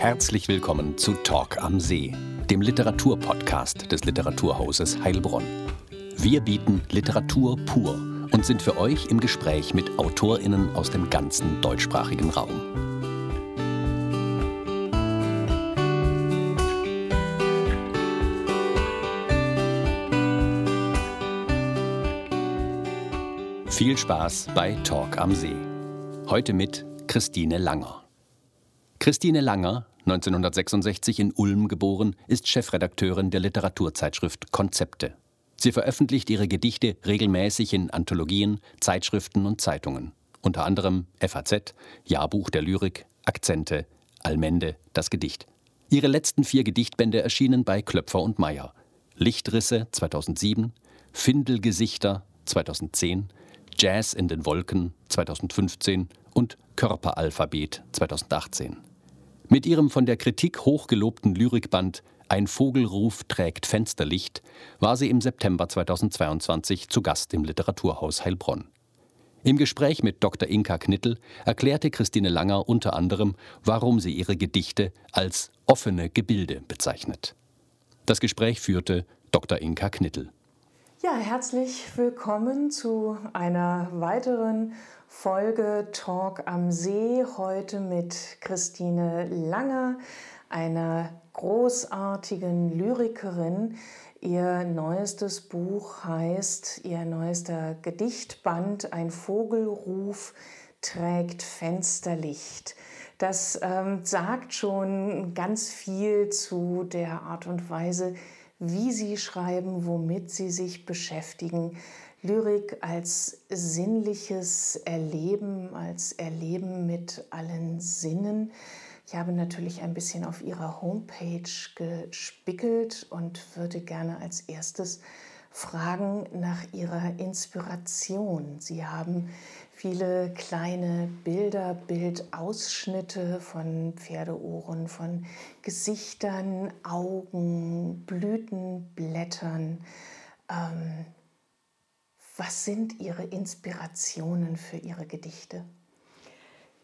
Herzlich willkommen zu Talk am See, dem Literaturpodcast des Literaturhauses Heilbronn. Wir bieten Literatur pur und sind für euch im Gespräch mit AutorInnen aus dem ganzen deutschsprachigen Raum. Viel Spaß bei Talk am See. Heute mit Christine Langer. Christine Langer, 1966 in Ulm geboren, ist Chefredakteurin der Literaturzeitschrift Konzepte. Sie veröffentlicht ihre Gedichte regelmäßig in Anthologien, Zeitschriften und Zeitungen. Unter anderem FAZ, Jahrbuch der Lyrik, Akzente, Allmende, das Gedicht. Ihre letzten vier Gedichtbände erschienen bei Klöpfer und Meyer. Lichtrisse 2007, Findelgesichter 2010, Jazz in den Wolken 2015 und Körperalphabet 2018. Mit ihrem von der Kritik hochgelobten Lyrikband Ein Vogelruf trägt Fensterlicht war sie im September 2022 zu Gast im Literaturhaus Heilbronn. Im Gespräch mit Dr. Inka Knittel erklärte Christine Langer unter anderem, warum sie ihre Gedichte als offene Gebilde bezeichnet. Das Gespräch führte Dr. Inka Knittel. Ja, herzlich willkommen zu einer weiteren Folge Talk am See. Heute mit Christine Langer, einer großartigen Lyrikerin. Ihr neuestes Buch heißt, ihr neuester Gedichtband, Ein Vogelruf trägt Fensterlicht. Das ähm, sagt schon ganz viel zu der Art und Weise, sie schreiben, womit sie sich beschäftigen. Lyrik als sinnliches Erleben, als Erleben mit allen Sinnen. Ich habe natürlich ein bisschen auf ihrer Homepage gespickelt und würde gerne als erstes fragen nach ihrer Inspiration. Sie haben viele kleine Bilder, Bildausschnitte von Pferdeohren, von Gesichtern, Augen, Blüten, Blättern. Ähm, was sind Ihre Inspirationen für Ihre Gedichte?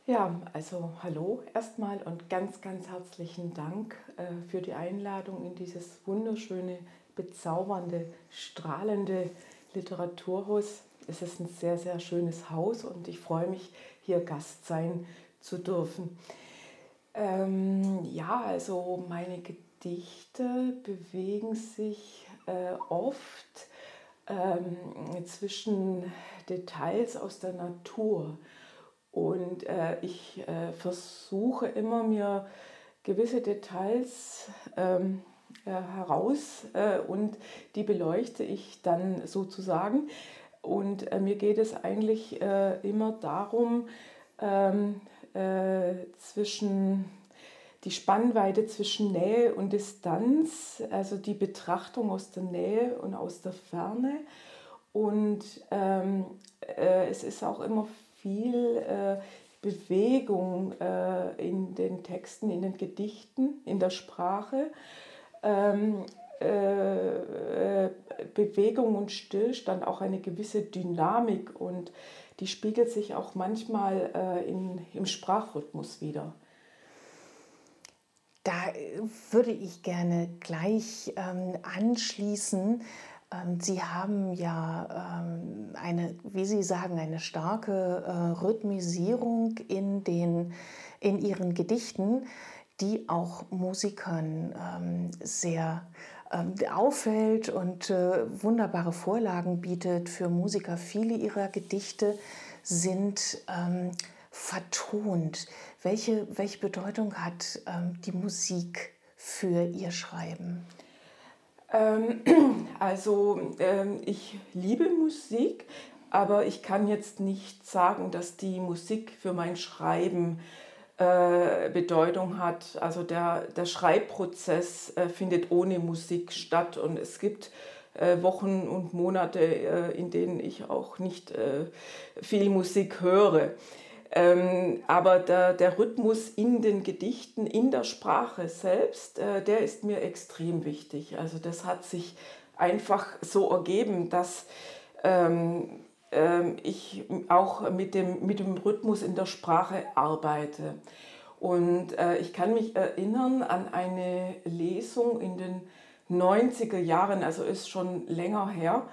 Ja, also hallo erstmal und ganz, ganz herzlichen Dank äh, für die Einladung in dieses wunderschöne, bezaubernde, strahlende Literaturhaus es ist ein sehr, sehr schönes Haus und ich freue mich, hier Gast sein zu dürfen. Ähm, ja, also meine Gedichte bewegen sich äh, oft ähm, zwischen Details aus der Natur und äh, ich äh, versuche immer mir gewisse Details ähm, äh, heraus äh, und die beleuchte ich dann sozusagen und äh, mir geht es eigentlich äh, immer darum, ähm, äh, zwischen die Spannweite zwischen Nähe und Distanz, also die Betrachtung aus der Nähe und aus der Ferne. Und ähm, äh, es ist auch immer viel äh, Bewegung äh, in den Texten, in den Gedichten, in der Sprache. Ähm, äh, äh, Bewegung und Stillstand auch eine gewisse Dynamik und die spiegelt sich auch manchmal äh, in, im Sprachrhythmus wieder. Da würde ich gerne gleich ähm, anschließen. Ähm, Sie haben ja ähm, eine, wie Sie sagen, eine starke äh, Rhythmisierung in, den, in Ihren Gedichten, die auch Musikern ähm, sehr ähm, auffällt und äh, wunderbare Vorlagen bietet für Musiker. Viele ihrer Gedichte sind ähm, vertont. Welche, welche Bedeutung hat ähm, die Musik für Ihr Schreiben? Ähm, also ähm, ich liebe Musik, aber ich kann jetzt nicht sagen, dass die Musik für mein Schreiben äh, Bedeutung hat. Also der, der Schreibprozess äh, findet ohne Musik statt und es gibt äh, Wochen und Monate, äh, in denen ich auch nicht äh, viel Musik höre. Ähm, aber der, der Rhythmus in den Gedichten, in der Sprache selbst, äh, der ist mir extrem wichtig. Also das hat sich einfach so ergeben, dass ähm, ich auch mit dem, mit dem Rhythmus in der Sprache arbeite. Und äh, ich kann mich erinnern an eine Lesung in den 90er Jahren, also ist schon länger her,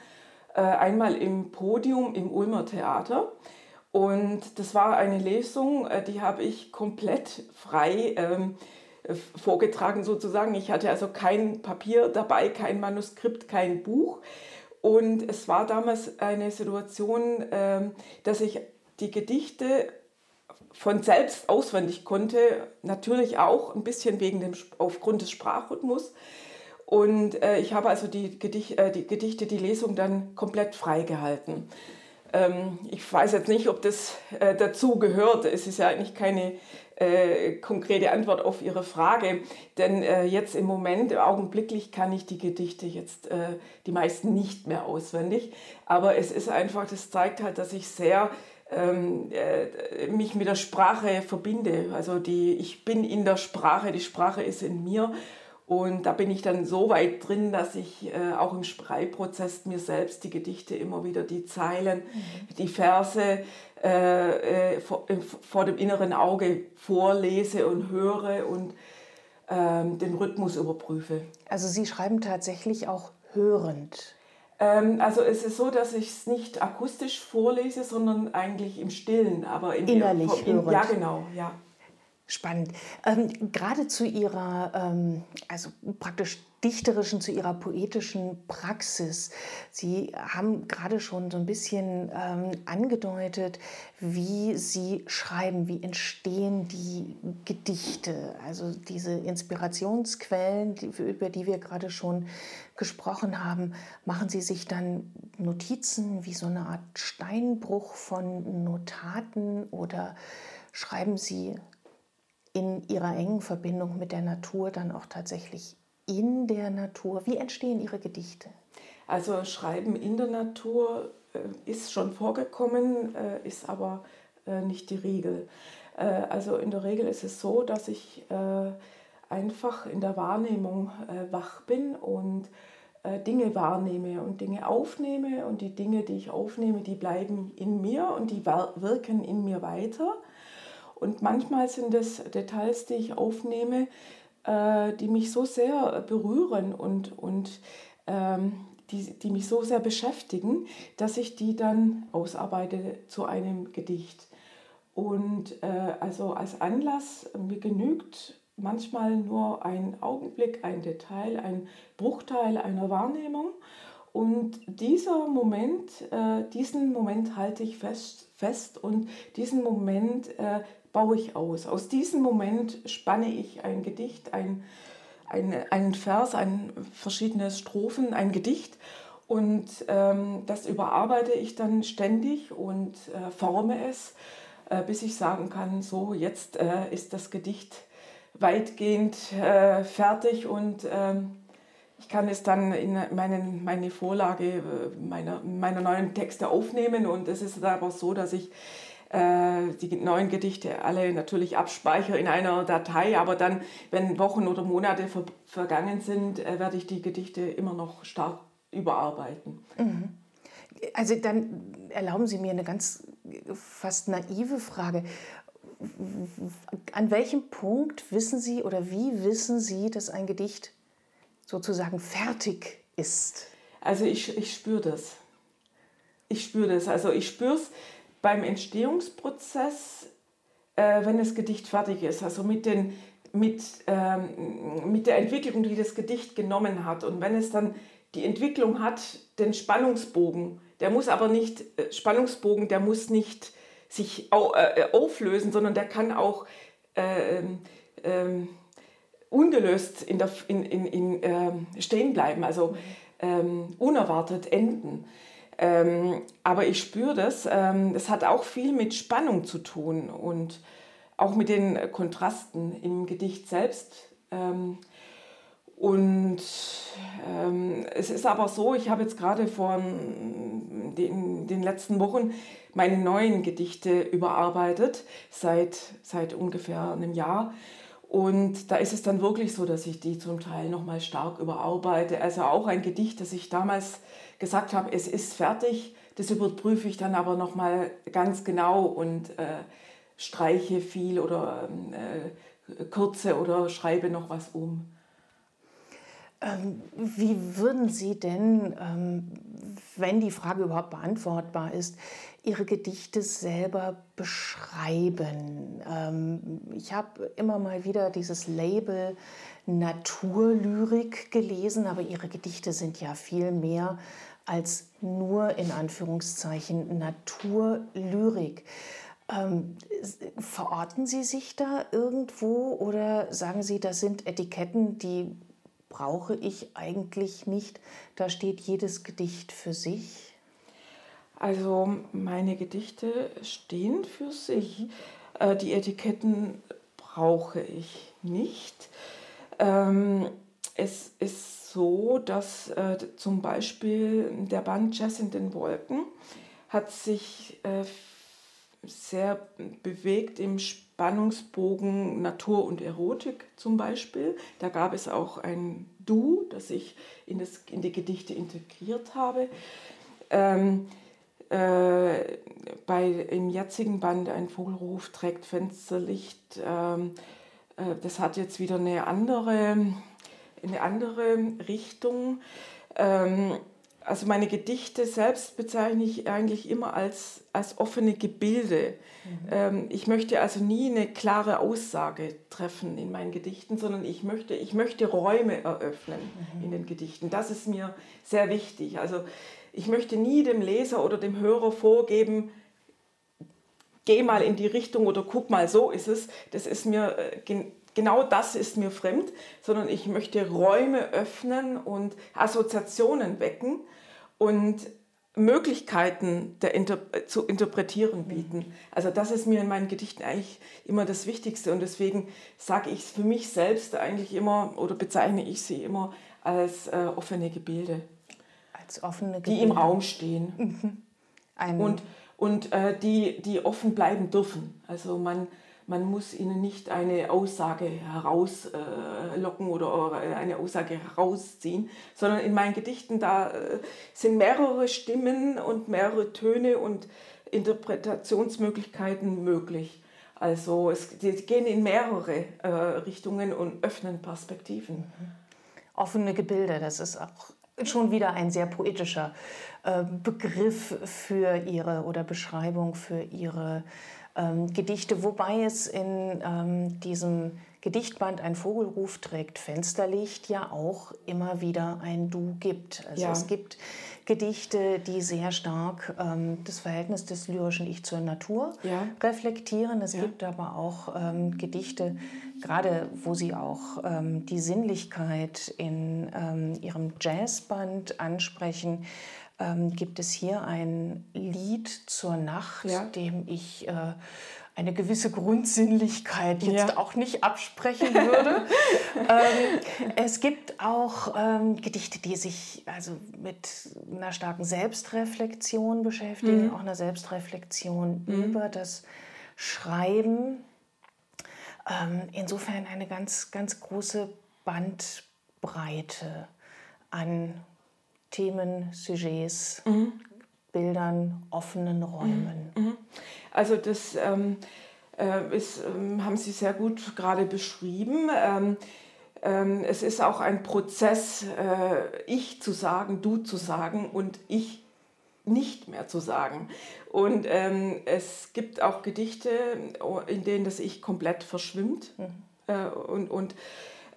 äh, einmal im Podium im Ulmer Theater. Und das war eine Lesung, äh, die habe ich komplett frei ähm, vorgetragen sozusagen. Ich hatte also kein Papier dabei, kein Manuskript, kein Buch. Und es war damals eine Situation, ähm, dass ich die Gedichte von selbst auswendig konnte, natürlich auch ein bisschen wegen dem, aufgrund des Sprachrhythmus. Und äh, ich habe also die, Gedicht, äh, die Gedichte, die Lesung dann komplett freigehalten. Ähm, ich weiß jetzt nicht, ob das äh, dazu gehört. Es ist ja eigentlich keine äh, konkrete Antwort auf Ihre Frage, denn äh, jetzt im Moment, augenblicklich kann ich die Gedichte jetzt, äh, die meisten nicht mehr auswendig. Aber es ist einfach, das zeigt halt, dass ich sehr ähm, äh, mich mit der Sprache verbinde. Also die, ich bin in der Sprache, die Sprache ist in mir. Und da bin ich dann so weit drin, dass ich äh, auch im Schreibprozess mir selbst die Gedichte immer wieder, die Zeilen, mhm. die Verse äh, äh, vor, äh, vor, dem inneren Auge vorlese und höre und ähm, den Rhythmus überprüfe. Also Sie schreiben tatsächlich auch hörend. Ähm, also es ist so, dass ich es nicht akustisch vorlese, sondern eigentlich im Stillen, aber im innerlich im, im, Ja, genau, ja. Spannend. Ähm, gerade zu Ihrer, ähm, also praktisch dichterischen, zu Ihrer poetischen Praxis. Sie haben gerade schon so ein bisschen ähm, angedeutet, wie Sie schreiben, wie entstehen die Gedichte, also diese Inspirationsquellen, die, über die wir gerade schon gesprochen haben. Machen Sie sich dann Notizen wie so eine Art Steinbruch von Notaten oder schreiben Sie in ihrer engen Verbindung mit der Natur dann auch tatsächlich in der Natur? Wie entstehen Ihre Gedichte? Also Schreiben in der Natur äh, ist schon vorgekommen, äh, ist aber äh, nicht die Regel. Also in der Regel ist es so, dass ich einfach in der Wahrnehmung wach bin und Dinge wahrnehme und Dinge aufnehme und die Dinge, die ich aufnehme, die bleiben in mir und die wirken in mir weiter. Und manchmal sind es Details, die ich aufnehme, äh, die mich so sehr berühren und, und ähm, die, die mich so sehr beschäftigen, dass ich die dann ausarbeite zu einem Gedicht. Und äh, also als Anlass, mir genügt manchmal nur ein Augenblick, ein Detail, ein Bruchteil einer Wahrnehmung. Und dieser Moment, äh, diesen Moment halte ich fest, fest und diesen Moment äh, baue ich aus. Aus diesem Moment spanne ich ein Gedicht, ein, ein, einen Vers, ein, verschiedene Strophen, ein Gedicht und ähm, das überarbeite ich dann ständig und äh, forme es, äh, bis ich sagen kann, so jetzt äh, ist das Gedicht weitgehend äh, fertig und ähm, ich kann es dann in meinen, meine Vorlage äh, meiner, meiner neuen Texte aufnehmen und es ist aber so, dass ich die neuen Gedichte alle natürlich abspeichere in einer Datei, aber dann, wenn Wochen oder Monate ver vergangen sind, äh, werde ich die Gedichte immer noch stark überarbeiten. Mhm. Also dann erlauben Sie mir eine ganz fast naive Frage. An welchem Punkt wissen Sie oder wie wissen Sie, dass ein Gedicht sozusagen fertig ist? Also ich, ich spüre das. Ich spüre das. Also ich spüre es, beim Entstehungsprozess, äh, wenn das Gedicht fertig ist, also mit, den, mit, ähm, mit der Entwicklung, die das Gedicht genommen hat. Und wenn es dann die Entwicklung hat, den Spannungsbogen, der muss aber nicht, äh, Spannungsbogen, der muss nicht sich au, äh, auflösen, sondern der kann auch ähm, ähm, ungelöst in der, in, in, in, ähm, stehen bleiben, also unerwartet enden. Ähm, aber ich spüre das. Ähm, das hat auch viel mit Spannung zu tun und auch mit den Kontrasten im Gedicht selbst. Ähm, und ähm, es ist aber so, ich habe jetzt gerade vor den, den letzten Wochen meine neuen Gedichte überarbeitet, seit, seit ungefähr einem Jahr. Und da ist es dann wirklich so, dass ich die zum Teil nochmal stark überarbeite. Also auch ein Gedicht, das ich damals gesagt habe, es ist fertig, das überprüfe ich dann aber nochmal ganz genau und äh, streiche viel oder äh, kürze oder schreibe noch was um. Ähm, wie würden Sie denn, ähm, wenn die Frage überhaupt beantwortbar ist, Ihre Gedichte selber beschreiben? Ähm, ich habe immer mal wieder dieses Label Naturlyrik gelesen, aber Ihre Gedichte sind ja viel mehr als nur in Anführungszeichen Naturlyrik. Ähm, verorten Sie sich da irgendwo oder sagen Sie, das sind Etiketten, die brauche ich eigentlich nicht. Da steht jedes Gedicht für sich. Also meine Gedichte stehen für sich. Äh, die Etiketten brauche ich nicht. Ähm, es ist so, dass äh, zum Beispiel der Band Jazz in den Wolken hat sich äh, sehr bewegt im Spannungsbogen Natur und Erotik zum Beispiel. Da gab es auch ein Du, das ich in, das, in die Gedichte integriert habe. Ähm, äh, bei, Im jetzigen Band Ein Vogelruf trägt Fensterlicht. Ähm, äh, das hat jetzt wieder eine andere, eine andere Richtung. Ähm, also meine Gedichte selbst bezeichne ich eigentlich immer als, als offene Gebilde. Mhm. Ähm, ich möchte also nie eine klare Aussage treffen in meinen Gedichten, sondern ich möchte, ich möchte Räume eröffnen mhm. in den Gedichten. Das ist mir sehr wichtig. Also ich möchte nie dem Leser oder dem Hörer vorgeben, geh mal in die Richtung oder guck mal, so ist es. Das ist mir äh, genau das ist mir fremd, sondern ich möchte Räume öffnen und Assoziationen wecken und Möglichkeiten Inter zu interpretieren bieten. Also das ist mir in meinen Gedichten eigentlich immer das Wichtigste und deswegen sage ich es für mich selbst eigentlich immer oder bezeichne ich sie immer als äh, offene Gebilde. Als offene Gebilde. Die im Raum stehen. Mhm. und und äh, die, die offen bleiben dürfen. Also man, man muss ihnen nicht eine Aussage herauslocken äh, oder eine Aussage herausziehen, sondern in meinen Gedichten da äh, sind mehrere Stimmen und mehrere Töne und Interpretationsmöglichkeiten möglich. Also es, die gehen in mehrere äh, Richtungen und öffnen Perspektiven. Mhm. Offene Gebilde, das ist auch schon wieder ein sehr poetischer äh, Begriff für ihre oder Beschreibung für ihre ähm, Gedichte, wobei es in ähm, diesem Gedichtband Ein Vogelruf trägt Fensterlicht ja auch immer wieder ein Du gibt. Also ja. es gibt Gedichte, die sehr stark ähm, das Verhältnis des lyrischen Ich zur Natur ja. reflektieren. Es ja. gibt aber auch ähm, Gedichte, gerade wo sie auch ähm, die Sinnlichkeit in ähm, ihrem Jazzband ansprechen ähm, gibt es hier ein Lied zur Nacht, ja. dem ich äh, eine gewisse Grundsinnlichkeit jetzt ja. auch nicht absprechen würde. ähm, es gibt auch ähm, Gedichte, die sich also mit einer starken Selbstreflexion beschäftigen, mhm. auch einer Selbstreflexion mhm. über das Schreiben. Ähm, insofern eine ganz, ganz große Bandbreite an Themen, Sujets, mhm. Bildern, offenen Räumen. Mhm. mhm. Also das ähm, äh, ist, ähm, haben Sie sehr gut gerade beschrieben. Ähm, ähm, es ist auch ein Prozess, äh, ich zu sagen, du zu sagen und ich nicht mehr zu sagen. Und ähm, es gibt auch Gedichte, in denen das Ich komplett verschwimmt. Mhm. Äh, und, und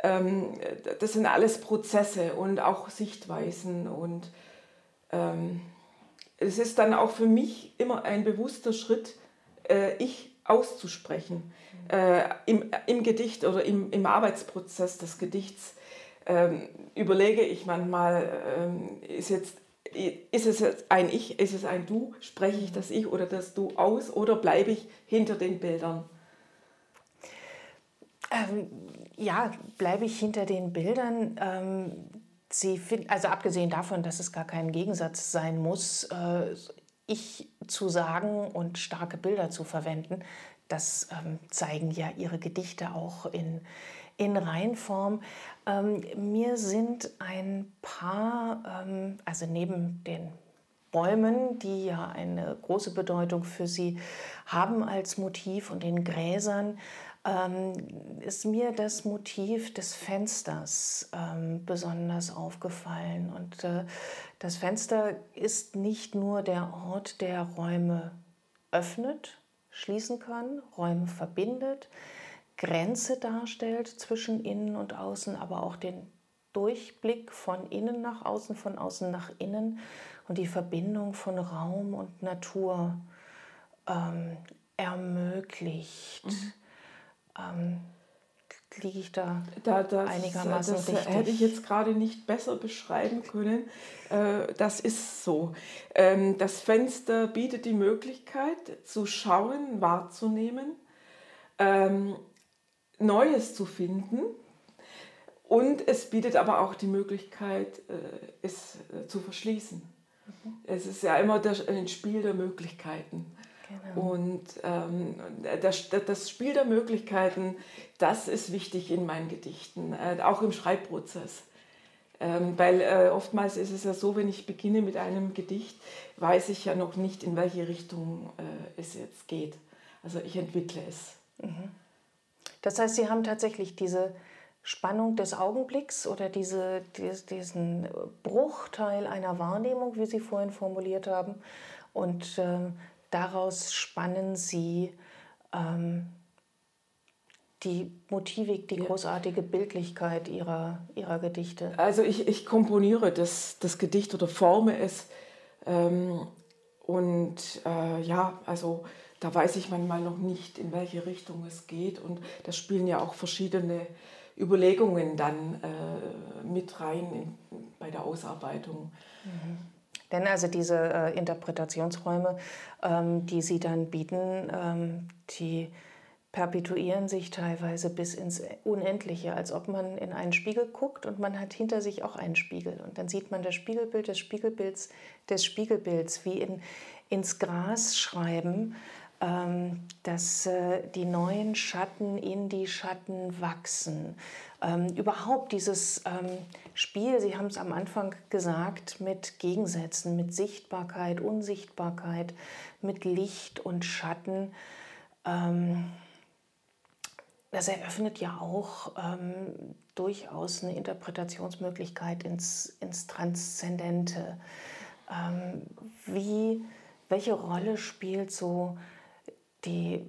ähm, das sind alles Prozesse und auch Sichtweisen. Und ähm, es ist dann auch für mich immer ein bewusster Schritt, äh, ich auszusprechen. Äh, im, Im Gedicht oder im, im Arbeitsprozess des Gedichts ähm, überlege ich manchmal, ähm, ist jetzt ist es ein Ich, ist es ein Du, spreche ich das Ich oder das Du aus oder bleibe ich hinter den Bildern? Ähm, ja, bleibe ich hinter den Bildern. Ähm, Sie find, also abgesehen davon, dass es gar kein Gegensatz sein muss, äh, ich zu sagen und starke Bilder zu verwenden, das ähm, zeigen ja Ihre Gedichte auch in, in Reinform. Ähm, mir sind ein paar, ähm, also neben den Bäumen, die ja eine große Bedeutung für sie haben als Motiv und den Gräsern, ähm, ist mir das Motiv des Fensters ähm, besonders aufgefallen. Und äh, das Fenster ist nicht nur der Ort, der Räume öffnet, schließen kann, Räume verbindet, Grenze darstellt zwischen innen und außen, aber auch den Durchblick von innen nach außen, von außen nach innen und die Verbindung von Raum und Natur ähm, ermöglicht. Mhm. Ähm, liege ich da, da das, einigermaßen das richtig? hätte ich jetzt gerade nicht besser beschreiben können. Äh, das ist so. Ähm, das Fenster bietet die Möglichkeit zu schauen, wahrzunehmen, ähm, Neues zu finden. Und es bietet aber auch die Möglichkeit, äh, es äh, zu verschließen. Mhm. Es ist ja immer ein Spiel der Möglichkeiten. Genau. Und ähm, das, das, Spiel der Möglichkeiten, das ist wichtig in meinen Gedichten, äh, auch im Schreibprozess. Ähm, weil äh, oftmals ist es ja so, wenn ich beginne mit einem Gedicht, weiß ich ja noch nicht, in welche Richtung äh, es jetzt geht. Also ich entwickle es. Mhm. Das heißt, Sie haben tatsächlich diese Spannung des Augenblicks oder diese, diesen Bruchteil einer Wahrnehmung, wie Sie vorhin formuliert haben, und ähm, daraus spannen sie ähm, die Motivik, die ja. großartige Bildlichkeit ihrer, ihrer Gedichte. Also ich, ich komponiere das, das Gedicht oder forme es. Ähm, und äh, ja, also da weiß ich manchmal noch nicht, in welche Richtung es geht. Und da spielen ja auch verschiedene Überlegungen dann äh, mit rein in, bei der Ausarbeitung. Mhm. Denn also diese äh, Interpretationsräume, ähm, die sie dann bieten, ähm, die perpetuieren sich teilweise bis ins Unendliche, als ob man in einen Spiegel guckt und man hat hinter sich auch einen Spiegel. Und dann sieht man das Spiegelbild des Spiegelbilds des Spiegelbilds, wie in, ins Gras schreiben, dass äh, die neuen Schatten in die Schatten wachsen. Ähm, überhaupt dieses ähm, Spiel, Sie haben es am Anfang gesagt, mit Gegensätzen, mit Sichtbarkeit, Unsichtbarkeit, mit Licht und Schatten, ähm, das eröffnet ja auch ähm, durchaus eine Interpretationsmöglichkeit ins, ins Transzendente. Ähm, wie, welche Rolle spielt so die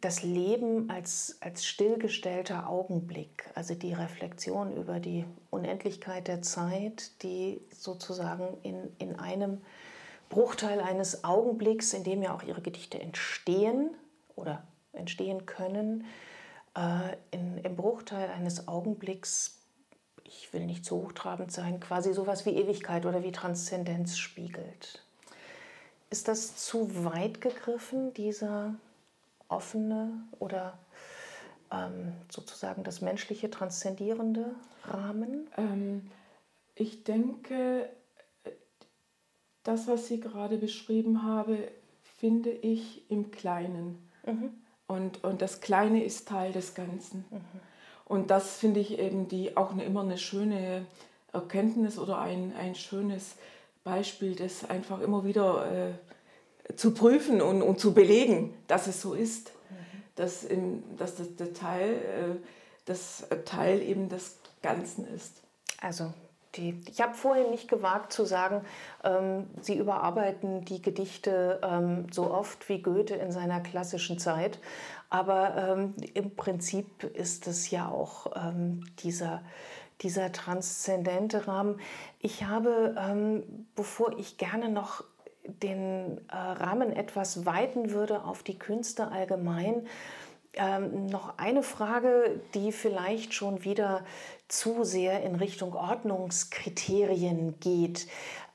das Leben als, als stillgestellter Augenblick, also die Reflexion über die Unendlichkeit der Zeit, die sozusagen in, in einem Bruchteil eines Augenblicks, in dem ja auch ihre Gedichte entstehen oder entstehen können, äh, in, im Bruchteil eines Augenblicks, ich will nicht zu hochtrabend sein, quasi sowas wie Ewigkeit oder wie Transzendenz spiegelt. Ist das zu weit gegriffen, dieser offene oder ähm, sozusagen das menschliche transzendierende Rahmen? Ähm, ich denke, das, was Sie gerade beschrieben haben, finde ich im Kleinen. Mhm. Und, und das Kleine ist Teil des Ganzen. Mhm. Und das finde ich eben die, auch eine, immer eine schöne Erkenntnis oder ein, ein schönes Beispiel, das einfach immer wieder äh, zu prüfen und, und zu belegen, dass es so ist. Mhm. Dass, im, dass das, der Teil, äh, das Teil eben des Ganzen ist. Also die, ich habe vorhin nicht gewagt zu sagen, ähm, Sie überarbeiten die Gedichte ähm, so oft wie Goethe in seiner klassischen Zeit. Aber ähm, im Prinzip ist es ja auch ähm, dieser, dieser transzendente Rahmen. Ich habe, ähm, bevor ich gerne noch den äh, Rahmen etwas weiten würde auf die Künste allgemein, ähm, noch eine Frage, die vielleicht schon wieder zu sehr in Richtung Ordnungskriterien geht.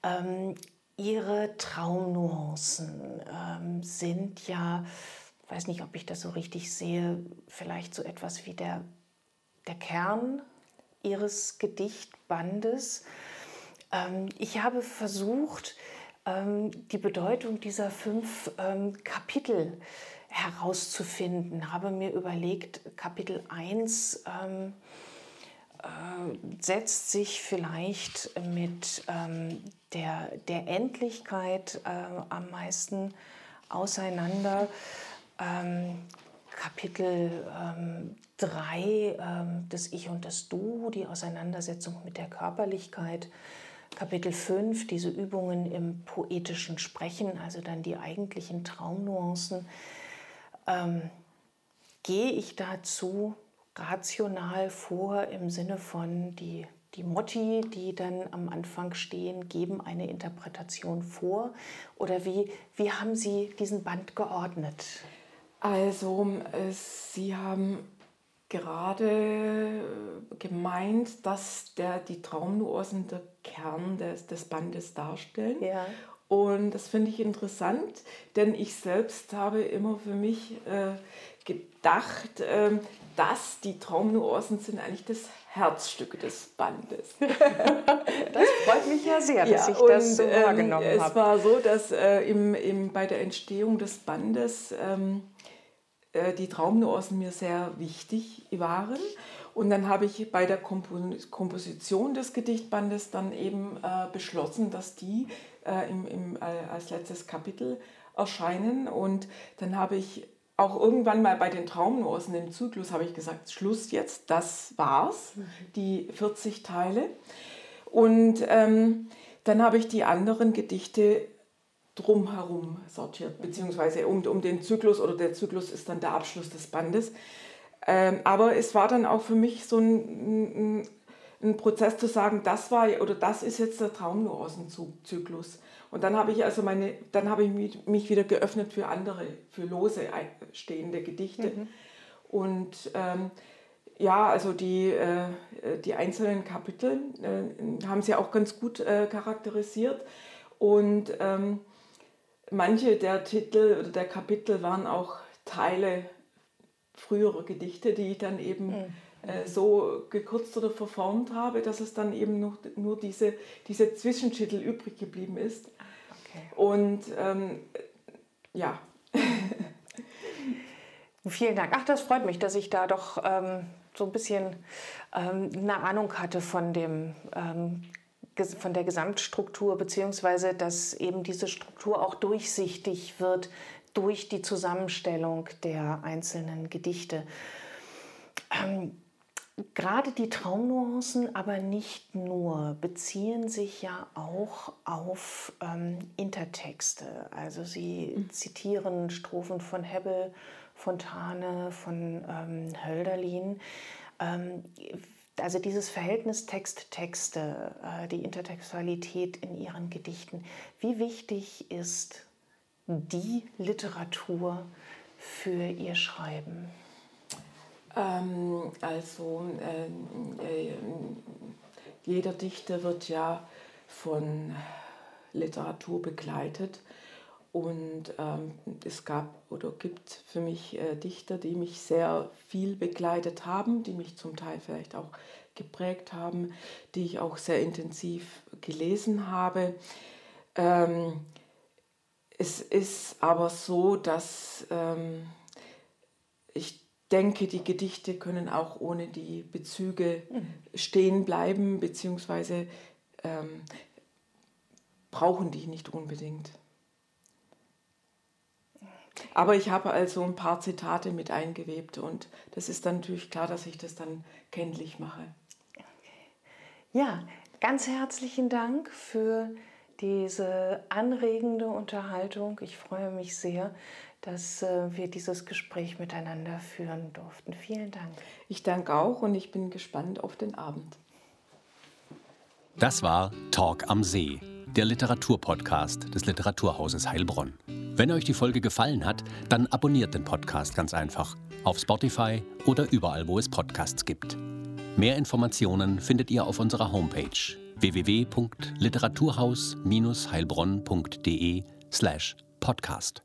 Ähm, ihre Traumnuancen ähm, sind ja, weiß nicht, ob ich das so richtig sehe, vielleicht so etwas wie der, der Kern Ihres Gedichtbandes. Ähm, ich habe versucht, ähm, die Bedeutung dieser fünf ähm, Kapitel herauszufinden. Habe mir überlegt, Kapitel 1 ähm, setzt sich vielleicht mit ähm, der, der Endlichkeit äh, am meisten auseinander. Ähm, Kapitel 3, ähm, ähm, das Ich und das Du, die Auseinandersetzung mit der Körperlichkeit. Kapitel 5, diese Übungen im poetischen Sprechen, also dann die eigentlichen Traumnuancen. Ähm, gehe ich dazu rational vor im Sinne von die, die Motti, die dann am Anfang stehen, geben eine Interpretation vor? Oder wie, wie haben Sie diesen Band geordnet? Also, äh, Sie haben gerade gemeint, dass der, die Traumnuancen der Kern des, des Bandes darstellen. Ja. Und das finde ich interessant, denn ich selbst habe immer für mich äh, gedacht, äh, dass die Traumnuancen sind eigentlich das Herzstück des Bandes. das freut mich ja sehr, dass ja, ich das so ähm, wahrgenommen habe. Es war so, dass äh, im, im, bei der Entstehung des Bandes ähm, äh, die Traumnuancen mir sehr wichtig waren. Und dann habe ich bei der Komposition des Gedichtbandes dann eben äh, beschlossen, dass die äh, im, im, äh, als letztes Kapitel erscheinen. Und dann habe ich auch irgendwann mal bei den Traumnuancen im Zyklus habe ich gesagt, Schluss jetzt, das war's, mhm. die 40 Teile. Und ähm, dann habe ich die anderen Gedichte drumherum sortiert, beziehungsweise um, um den Zyklus oder der Zyklus ist dann der Abschluss des Bandes. Ähm, aber es war dann auch für mich so ein, ein, ein, Prozess zu sagen, das war oder das ist jetzt der Traumnuancenzyklus. Und dann habe ich also meine, dann habe ich mich wieder geöffnet für andere, für lose stehende Gedichte. Mhm. Und ähm, ja, also die, äh, die einzelnen Kapitel äh, haben sie auch ganz gut äh, charakterisiert. Und ähm, manche der Titel oder der Kapitel waren auch Teile früherer Gedichte, die ich dann eben mhm. äh, so gekürzt oder verformt habe, dass es dann eben noch, nur diese, diese Zwischentitel übrig geblieben ist. Okay. Und ähm, ja. Vielen Dank. Ach, das freut mich, dass ich da doch ähm, so ein bisschen ähm, eine Ahnung hatte von dem ähm, von der Gesamtstruktur, beziehungsweise dass eben diese Struktur auch durchsichtig wird durch die Zusammenstellung der einzelnen Gedichte. Ähm, gerade die Traumnuancen, aber nicht nur, beziehen sich ja auch auf ähm, Intertexte. Also sie mhm. zitieren Strophen von Hebbel, Fontane, von ähm, Hölderlin. Ähm, also dieses Verhältnis Text-Texte, äh, die Intertextualität in ihren Gedichten, wie wichtig ist die Literatur für ihr Schreiben? Ähm, also äh, äh, jeder Dichter wird ja von Literatur begleitet und ähm, es gab oder gibt für mich äh, Dichter, die mich sehr viel begleitet haben, die mich zum Teil vielleicht auch geprägt haben, die ich auch sehr intensiv gelesen habe. Ähm, es ist aber so, dass ähm, ich denke, die Gedichte können auch ohne die Bezüge mhm. stehen bleiben, beziehungsweise ähm, brauchen die nicht unbedingt. Aber ich habe also ein paar Zitate mit eingewebt und das ist dann natürlich klar, dass ich das dann kenntlich mache. Ja, ganz herzlichen Dank für diese anregende Unterhaltung. Ich freue mich sehr, dass äh, wir dieses Gespräch miteinander führen durften. Vielen Dank. Ich danke auch und ich bin gespannt auf den Abend. Das war Talk am See, der Literaturpodcast des Literaturhauses Heilbronn. Wenn euch die Folge gefallen hat, dann abonniert den Podcast ganz einfach auf Spotify oder überall, wo es Podcasts gibt. Mehr Informationen findet ihr auf unserer Homepage www.literaturhaus-heilbronn.de slash podcast.